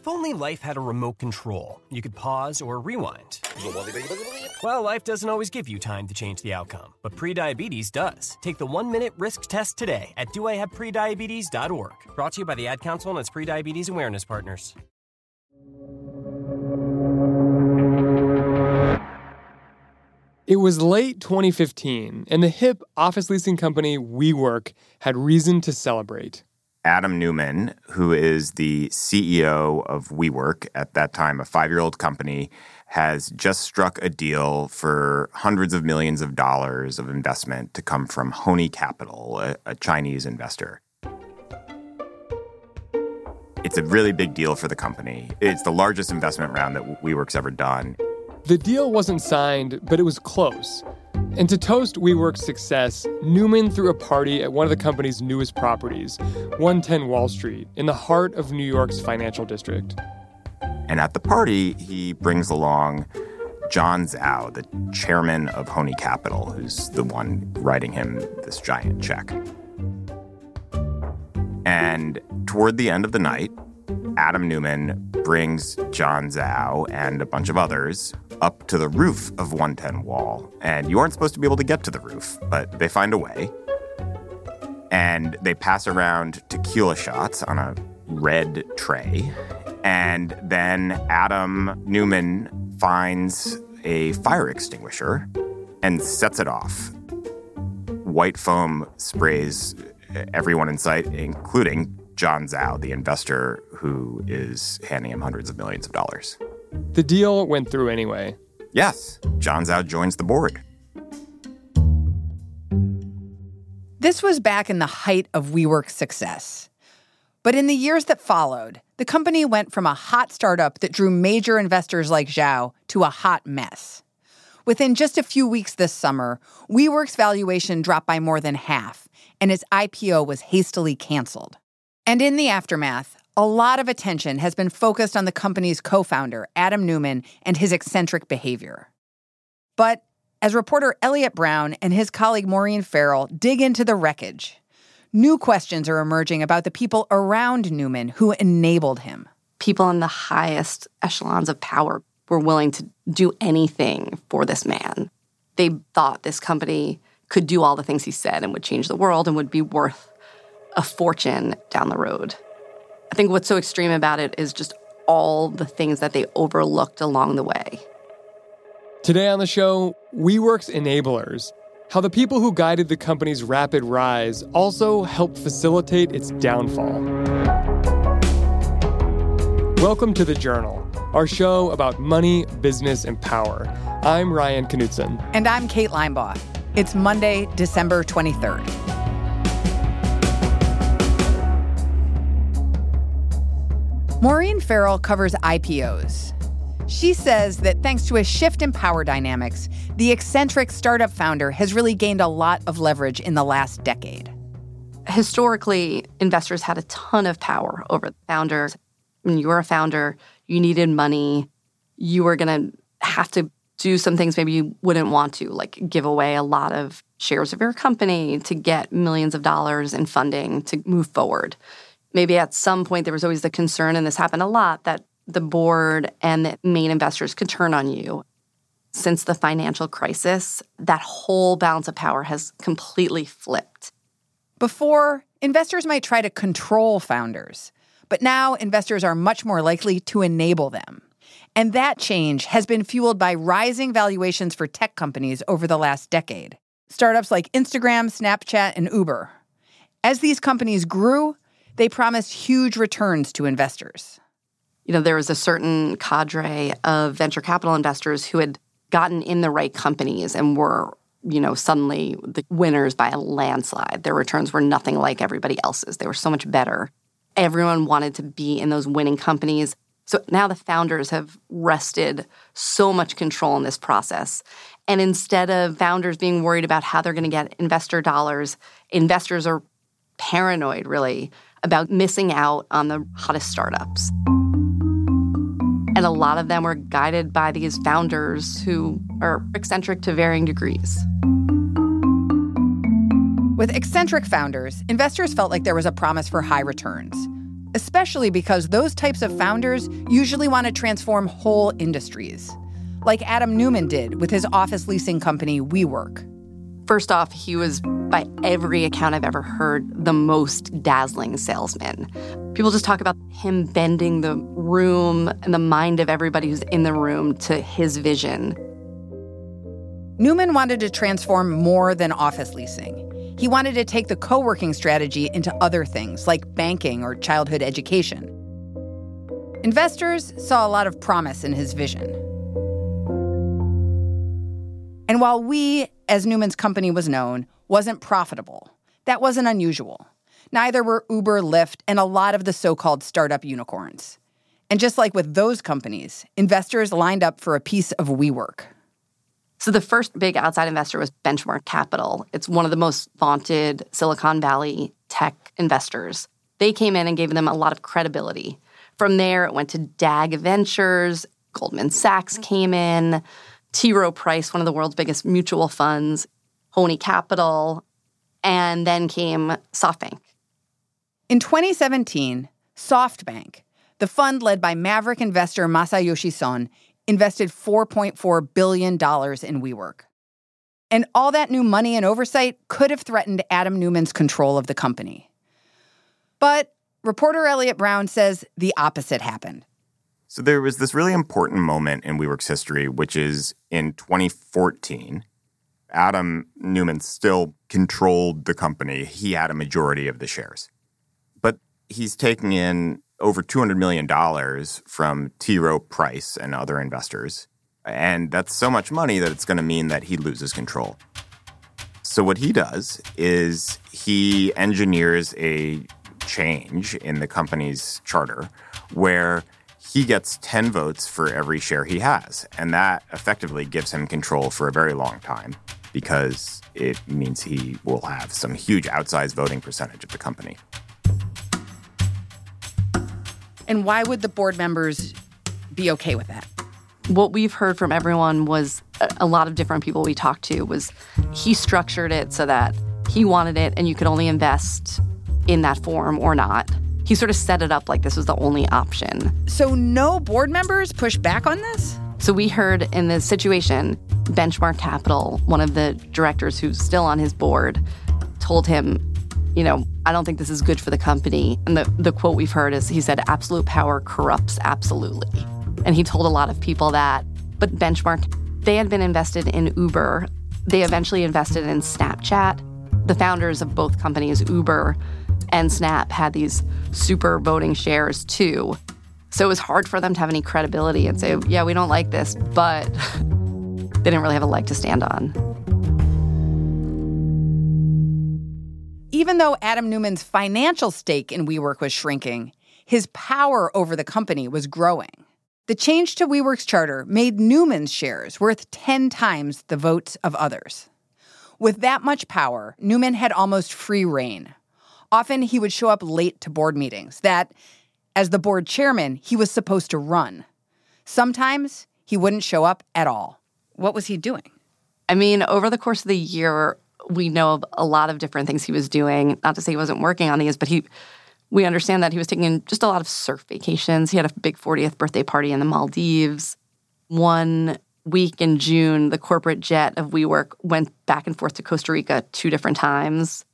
If only life had a remote control, you could pause or rewind. Well, life doesn't always give you time to change the outcome, but prediabetes does. Take the one minute risk test today at doihaveprediabetes.org. Brought to you by the Ad Council and its prediabetes awareness partners. It was late 2015, and the hip office leasing company WeWork had reason to celebrate. Adam Neumann, who is the CEO of WeWork, at that time a five year old company, has just struck a deal for hundreds of millions of dollars of investment to come from Hony Capital, a, a Chinese investor. It's a really big deal for the company. It's the largest investment round that WeWork's ever done. The deal wasn't signed, but it was close. And to toast WeWork's success, Neumann threw a party at one of the company's newest properties, 110 Wall Street, in the heart of New York's financial district. And at the party, he brings along John Zhao, the chairman of Hony Capital, who's the one writing him this giant check. And toward the end of the night, Adam Neumann brings John Zhao and a bunch of others up to the roof of 110 Wall. And you aren't supposed to be able to get to the roof, but they find a way. And they pass around tequila shots on a red tray. And then Adam Neumann finds a fire extinguisher and sets it off. White foam sprays everyone in sight, including John Zhao, the investor who is handing him hundreds of millions of dollars. The deal went through anyway. Yes, John Zhao joins the board. This was back in the height of WeWork's success. But in the years that followed, the company went from a hot startup that drew major investors like Zhao to a hot mess. Within just a few weeks this summer, WeWork's valuation dropped by more than half, and its IPO was hastily canceled. And in the aftermath, a lot of attention has been focused on the company's co founder, Adam Neumann, and his eccentric behavior. But as reporter Eliot Brown and his colleague Maureen Farrell dig into the wreckage, new questions are emerging about the people around Neumann who enabled him. People in the highest echelons of power were willing to do anything for this man. They thought this company could do all the things he said and would change the world and would be worth a fortune down the road. I think what's so extreme about it is just all the things that they overlooked along the way. Today on the show, WeWork's enablers, how the people who guided the company's rapid rise also helped facilitate its downfall. Welcome to The Journal, our show about money, business, and power. I'm Ryan Knutson. And I'm Kate Linebaugh. It's Monday, December 23rd. Maureen Farrell covers IPOs. She says that thanks to a shift in power dynamics, the eccentric startup founder has really gained a lot of leverage in the last decade. Historically, investors had a ton of power over founders. When you were a founder, you needed money. You were going to have to do some things maybe you wouldn't want to, like give away a lot of shares of your company to get millions of dollars in funding to move forward maybe at some point there was always the concern, and this happened a lot, that the board and the main investors could turn on you. Since the financial crisis, that whole balance of power has completely flipped. Before, investors might try to control founders, but now investors are much more likely to enable them. And that change has been fueled by rising valuations for tech companies over the last decade. Startups like Instagram, Snapchat, and Uber. As these companies grew, they promised huge returns to investors. You know, there was a certain cadre of venture capital investors who had gotten in the right companies and were, you know, suddenly the winners by a landslide. Their returns were nothing like everybody else's, they were so much better. Everyone wanted to be in those winning companies. So now the founders have wrested so much control in this process. And instead of founders being worried about how they're going to get investor dollars, investors are paranoid, really, about missing out on the hottest startups. And a lot of them were guided by these founders who are eccentric to varying degrees. With eccentric founders, investors felt like there was a promise for high returns. especially because those types of founders usually want to transform whole industries, like Adam Neumann did with his office leasing company WeWork. First off, he was, by every account I've ever heard, the most dazzling salesman. People just talk about him bending the room and the mind of everybody who's in the room to his vision. Neumann wanted to transform more than office leasing. He wanted to take the co working strategy into other things like banking or childhood education. Investors saw a lot of promise in his vision. And while we, as Neumann's company was known, wasn't profitable, that wasn't unusual. Neither were Uber, Lyft, and a lot of the so called startup unicorns. And just like with those companies, investors lined up for a piece of WeWork. So the first big outside investor was Benchmark Capital. It's one of the most vaunted Silicon Valley tech investors. They came in and gave them a lot of credibility. From there, it went to DAG Ventures, Goldman Sachs came in, T. Rowe Price, one of the world's biggest mutual funds, Hony Capital, and then came SoftBank. In 2017, SoftBank, the fund led by maverick investor Masayoshi Son, invested $4.4 billion in WeWork. And all that new money and oversight could have threatened Adam Neumann's control of the company. But reporter Eliot Brown says the opposite happened. So there was this really important moment in WeWork's history, which is in 2014. Adam Neumann still controlled the company. He had a majority of the shares. But he's taking in over $200 million from T. Rowe Price and other investors. And that's so much money that it's going to mean that he loses control. So, what he does is he engineers a change in the company's charter where he gets 10 votes for every share he has. And that effectively gives him control for a very long time because it means he will have some huge outsized voting percentage of the company. And why would the board members be okay with that? What we've heard from everyone was a lot of different people we talked to was he structured it so that he wanted it and you could only invest in that form or not. He sort of set it up like this was the only option. So no board members push back on this? So we heard in this situation, Benchmark Capital, one of the directors who's still on his board, told him you know, I don't think this is good for the company. And the, the quote we've heard is he said, absolute power corrupts absolutely. And he told a lot of people that. But Benchmark, they had been invested in Uber. They eventually invested in Snapchat. The founders of both companies, Uber and Snap, had these super voting shares too. So it was hard for them to have any credibility and say, yeah, we don't like this, but they didn't really have a leg to stand on. Even though Adam Neumann's financial stake in WeWork was shrinking, his power over the company was growing. The change to WeWork's charter made Neumann's shares worth 10 times the votes of others. With that much power, Neumann had almost free reign. Often he would show up late to board meetings that, as the board chairman, he was supposed to run. Sometimes he wouldn't show up at all. What was he doing? I mean, over the course of the year, we know of a lot of different things he was doing. Not to say he wasn't working on these, but he we understand that he was taking just a lot of surf vacations. He had a big 40th birthday party in the Maldives. One week in June, the corporate jet of WeWork went back and forth to Costa Rica two different times.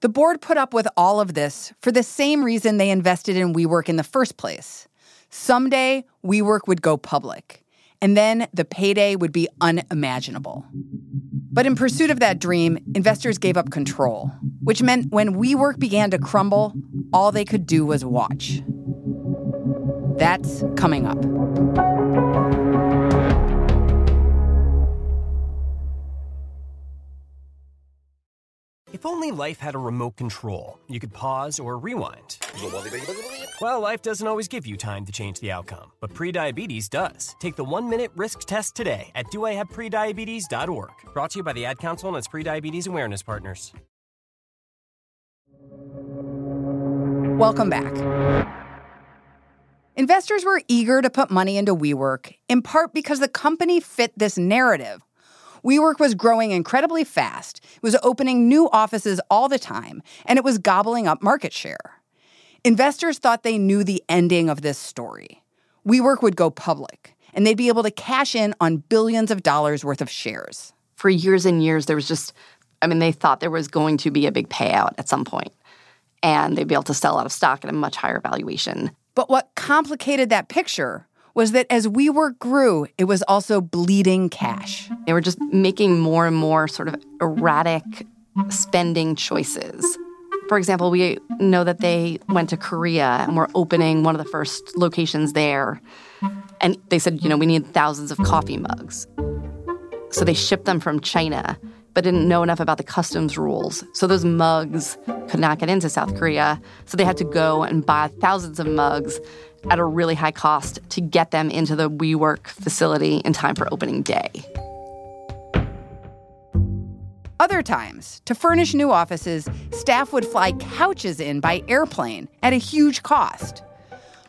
The board put up with all of this for the same reason they invested in WeWork in the first place. Someday, WeWork would go public, and then the payday would be unimaginable. But in pursuit of that dream, investors gave up control, which meant when WeWork began to crumble, all they could do was watch. That's coming up. If only life had a remote control, you could pause or rewind. Well, life doesn't always give you time to change the outcome, but prediabetes does. Take the one minute risk test today at doihaveprediabetes.org. Brought to you by the Ad Council and its prediabetes awareness partners. Welcome back. Investors were eager to put money into WeWork, in part because the company fit this narrative WeWork was growing incredibly fast, it was opening new offices all the time, and it was gobbling up market share. Investors thought they knew the ending of this story. WeWork would go public, and they'd be able to cash in on billions of dollars worth of shares. For years and years, there was just, I mean, they thought there was going to be a big payout at some point, and they'd be able to sell out of stock at a much higher valuation. But what complicated that picture was that as WeWork grew, it was also bleeding cash. They were just making more and more sort of erratic spending choices. For example, we know that they went to Korea and were opening one of the first locations there. And they said, you know, we need thousands of coffee mugs. So they shipped them from China, but didn't know enough about the customs rules. So those mugs could not get into South Korea. So they had to go and buy thousands of mugs at a really high cost to get them into the WeWork facility in time for opening day. Other times, to furnish new offices, staff would fly couches in by airplane at a huge cost.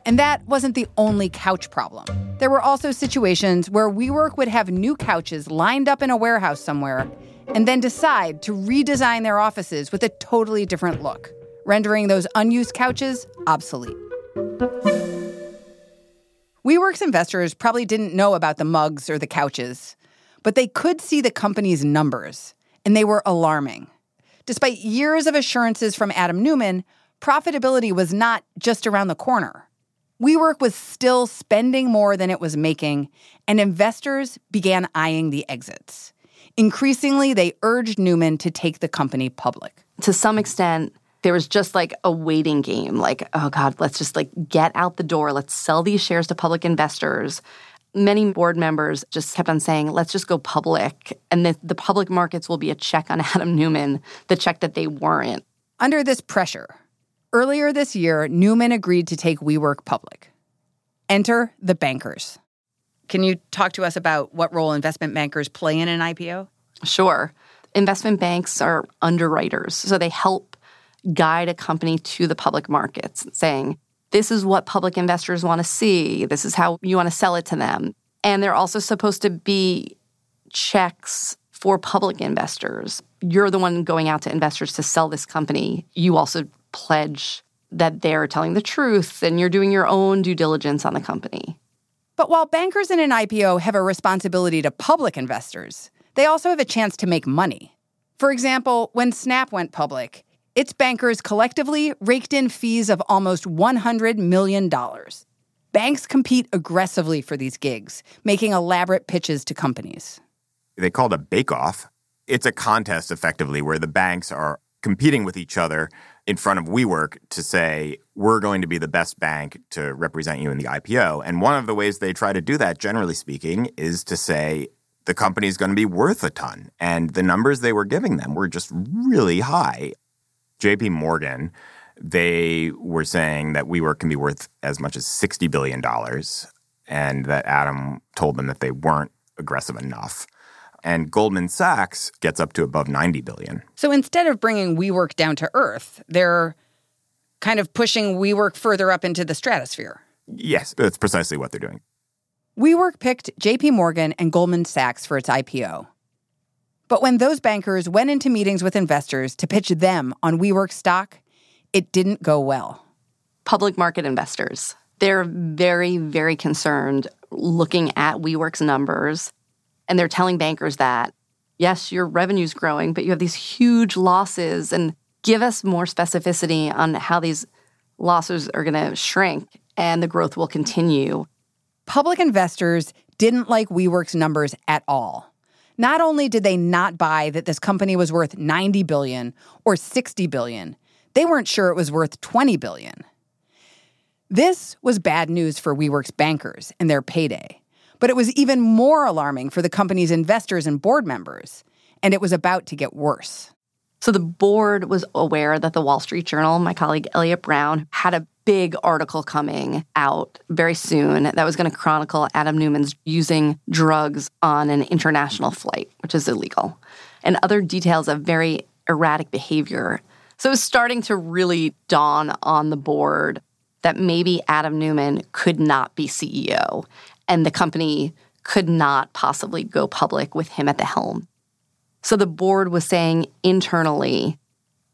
And that wasn't the only couch problem. There were also situations where WeWork would have new couches lined up in a warehouse somewhere and then decide to redesign their offices with a totally different look, rendering those unused couches obsolete. WeWork's investors probably didn't know about the mugs or the couches, but they could see the company's numbers and they were alarming. Despite years of assurances from Adam Neumann, profitability was not just around the corner. WeWork was still spending more than it was making, and investors began eyeing the exits. Increasingly, they urged Neumann to take the company public. To some extent, there was just like a waiting game like, oh God, let's just like get out the door. Let's sell these shares to public investors many board members just kept on saying, let's just go public. And the, the public markets will be a check on Adam Neumann the check that they weren't. Under this pressure, earlier this year, Neumann agreed to take WeWork public. Enter the bankers. Can you talk to us about what role investment bankers play in an IPO? Sure. Investment banks are underwriters, so they help guide a company to the public markets, saying, this is what public investors want to see. This is how you want to sell it to them. And they're also supposed to be checks for public investors. You're the one going out to investors to sell this company. You also pledge that they're telling the truth and you're doing your own due diligence on the company. But while bankers in an IPO have a responsibility to public investors, they also have a chance to make money. For example, when Snap went public, its bankers collectively raked in fees of almost $100 million. Banks compete aggressively for these gigs, making elaborate pitches to companies. They call it a bake-off. It's a contest, effectively, where the banks are competing with each other in front of WeWork to say, we're going to be the best bank to represent you in the IPO. And one of the ways they try to do that, generally speaking, is to say the company is going to be worth a ton. And the numbers they were giving them were just really high. JP Morgan, they were saying that WeWork can be worth as much as $60 billion, and that Adam told them that they weren't aggressive enough. And Goldman Sachs gets up to above 90 billion. So instead of bringing WeWork down to earth, they're kind of pushing WeWork further up into the stratosphere. Yes, that's precisely what they're doing. WeWork picked JP Morgan and Goldman Sachs for its IPO. But when those bankers went into meetings with investors to pitch them on WeWork stock, it didn't go well. Public market investors, they're very, very concerned looking at WeWork's numbers. And they're telling bankers that, yes, your revenue's growing, but you have these huge losses. And give us more specificity on how these losses are going to shrink and the growth will continue. Public investors didn't like WeWork's numbers at all. Not only did they not buy that this company was worth 90 billion or 60 billion, they weren't sure it was worth 20 billion. This was bad news for WeWork's bankers and their payday. But it was even more alarming for the company's investors and board members, and it was about to get worse. So the board was aware that the Wall Street Journal, my colleague Eliot Brown, had a big article coming out very soon that was going to chronicle Adam Neumann's using drugs on an international flight, which is illegal, and other details of very erratic behavior. So it was starting to really dawn on the board that maybe Adam Neumann could not be CEO and the company could not possibly go public with him at the helm. So the board was saying internally,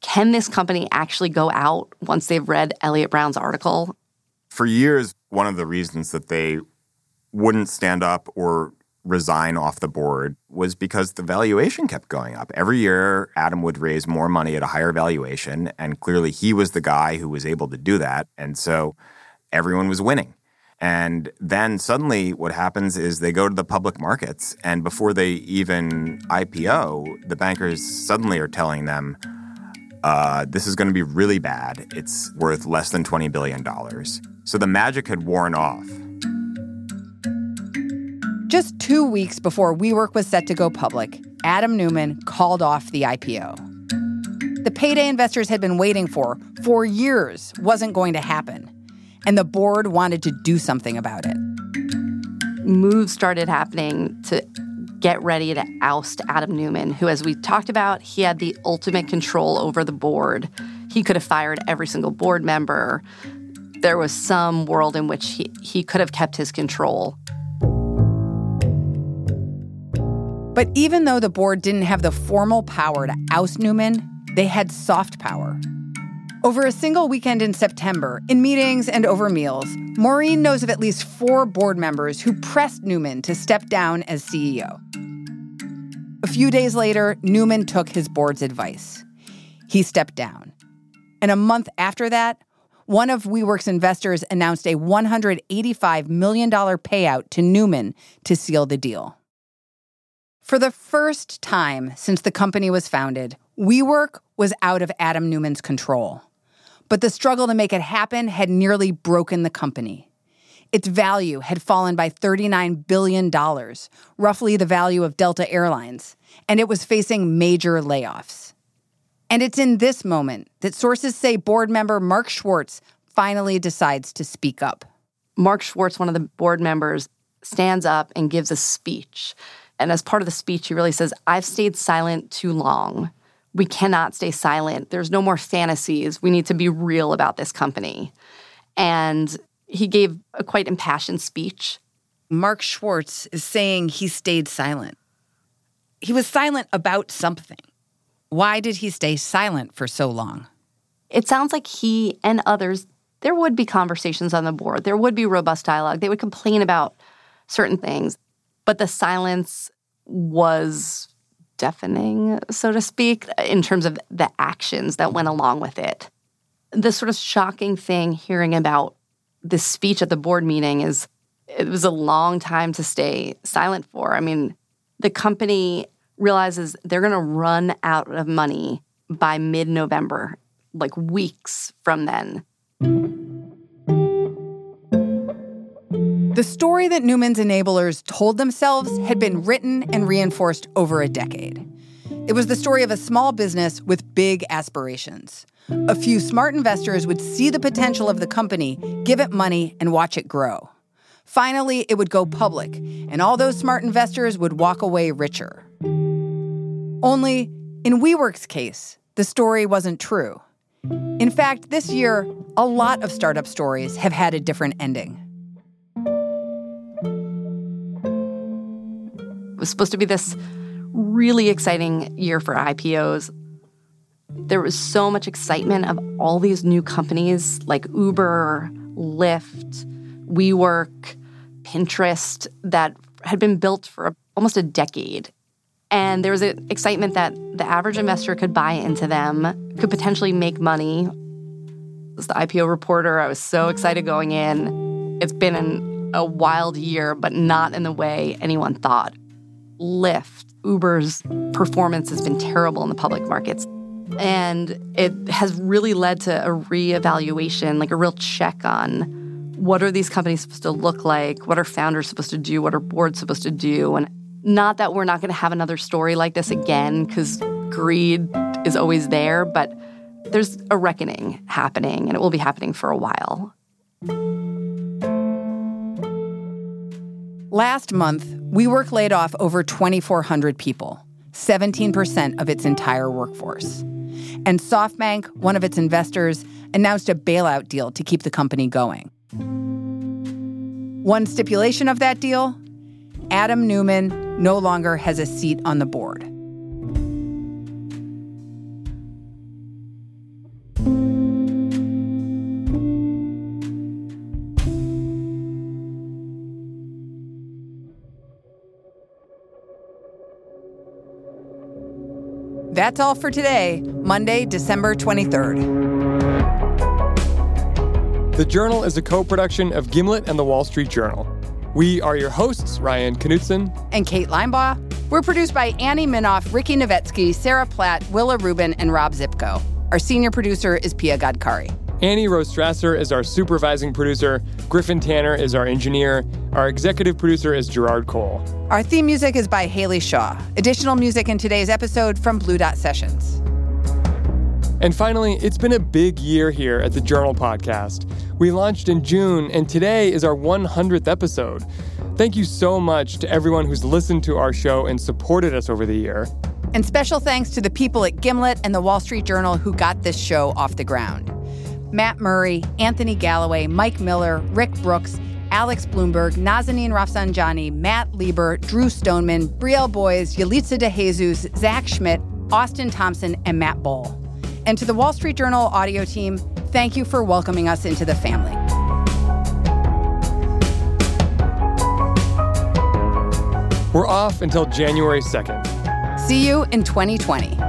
can this company actually go out once they've read Eliot Brown's article? For years, one of the reasons that they wouldn't stand up or resign off the board was because the valuation kept going up. Every year, Adam would raise more money at a higher valuation, and clearly he was the guy who was able to do that. And so everyone was winning. And then suddenly, what happens is they go to the public markets, and before they even IPO, the bankers suddenly are telling them, uh, this is going to be really bad. It's worth less than $20 billion. So the magic had worn off. Just two weeks before WeWork was set to go public, Adam Neumann called off the IPO. The payday investors had been waiting for for years wasn't going to happen, and the board wanted to do something about it. Moves started happening to get ready to oust Adam Neumann, who, as we talked about, he had the ultimate control over the board. He could have fired every single board member. There was some world in which he, he could have kept his control. But even though the board didn't have the formal power to oust Neumann, they had soft power. Over a single weekend in September, in meetings and over meals, Maureen knows of at least four board members who pressed Neumann to step down as CEO. A few days later, Neumann took his board's advice. He stepped down. And a month after that, one of WeWork's investors announced a $185 million payout to Neumann to seal the deal. For the first time since the company was founded, WeWork was out of Adam Neumann's control. But the struggle to make it happen had nearly broken the company. Its value had fallen by $39 billion, roughly the value of Delta Airlines, and it was facing major layoffs. And it's in this moment that sources say board member Mark Schwartz finally decides to speak up. Mark Schwartz, one of the board members, stands up and gives a speech and as part of the speech, he really says, I've stayed silent too long. We cannot stay silent. There's no more fantasies. We need to be real about this company. And he gave a quite impassioned speech. Mark Schwartz is saying he stayed silent. He was silent about something. Why did he stay silent for so long? It sounds like he and others, there would be conversations on the board, there would be robust dialogue. They would complain about certain things. But the silence was deafening, so to speak, in terms of the actions that went along with it. The sort of shocking thing hearing about this speech at the board meeting is it was a long time to stay silent for. I mean, the company realizes they're going to run out of money by mid November, like weeks from then. The story that Neumann's enablers told themselves had been written and reinforced over a decade. It was the story of a small business with big aspirations. A few smart investors would see the potential of the company, give it money, and watch it grow. Finally, it would go public, and all those smart investors would walk away richer. Only, in WeWork's case, the story wasn't true. In fact, this year, a lot of startup stories have had a different ending. Was supposed to be this really exciting year for IPOs. There was so much excitement of all these new companies like Uber, Lyft, WeWork, Pinterest that had been built for almost a decade. And there was an excitement that the average investor could buy into them, could potentially make money. As the IPO reporter, I was so excited going in. It's been an, a wild year, but not in the way anyone thought. Lyft, Uber's performance has been terrible in the public markets. And it has really led to a reevaluation, like a real check on what are these companies supposed to look like? What are founders supposed to do? What are boards supposed to do? And not that we're not going to have another story like this again, because greed is always there, but there's a reckoning happening, and it will be happening for a while. Last month, WeWork laid off over 2,400 people, 17% of its entire workforce. And SoftBank, one of its investors, announced a bailout deal to keep the company going. One stipulation of that deal Adam Neumann no longer has a seat on the board. That's all for today, Monday, December 23rd. The Journal is a co production of Gimlet and the Wall Street Journal. We are your hosts, Ryan Knutson and Kate Linebaugh. We're produced by Annie Minoff, Ricky Novetsky, Sarah Platt, Willa Rubin, and Rob Zipko. Our senior producer is Pia Gadkari. Annie Rose Strasser is our supervising producer. Griffin Tanner is our engineer. Our executive producer is Gerard Cole. Our theme music is by Haley Shaw. Additional music in today's episode from Blue Dot Sessions. And finally, it's been a big year here at the Journal Podcast. We launched in June, and today is our 100th episode. Thank you so much to everyone who's listened to our show and supported us over the year. And special thanks to the people at Gimlet and the Wall Street Journal who got this show off the ground Matt Murray, Anthony Galloway, Mike Miller, Rick Brooks, Alex Blumberg, Nazanin Rafsanjani, Matt Lieber, Drew Stoneman, Brielle Boys, Yalitza DeJesus, Zach Schmidt, Austin Thompson, and Matt Bowl. And to the Wall Street Journal audio team, thank you for welcoming us into the family. We're off until January 2nd. See you in 2020.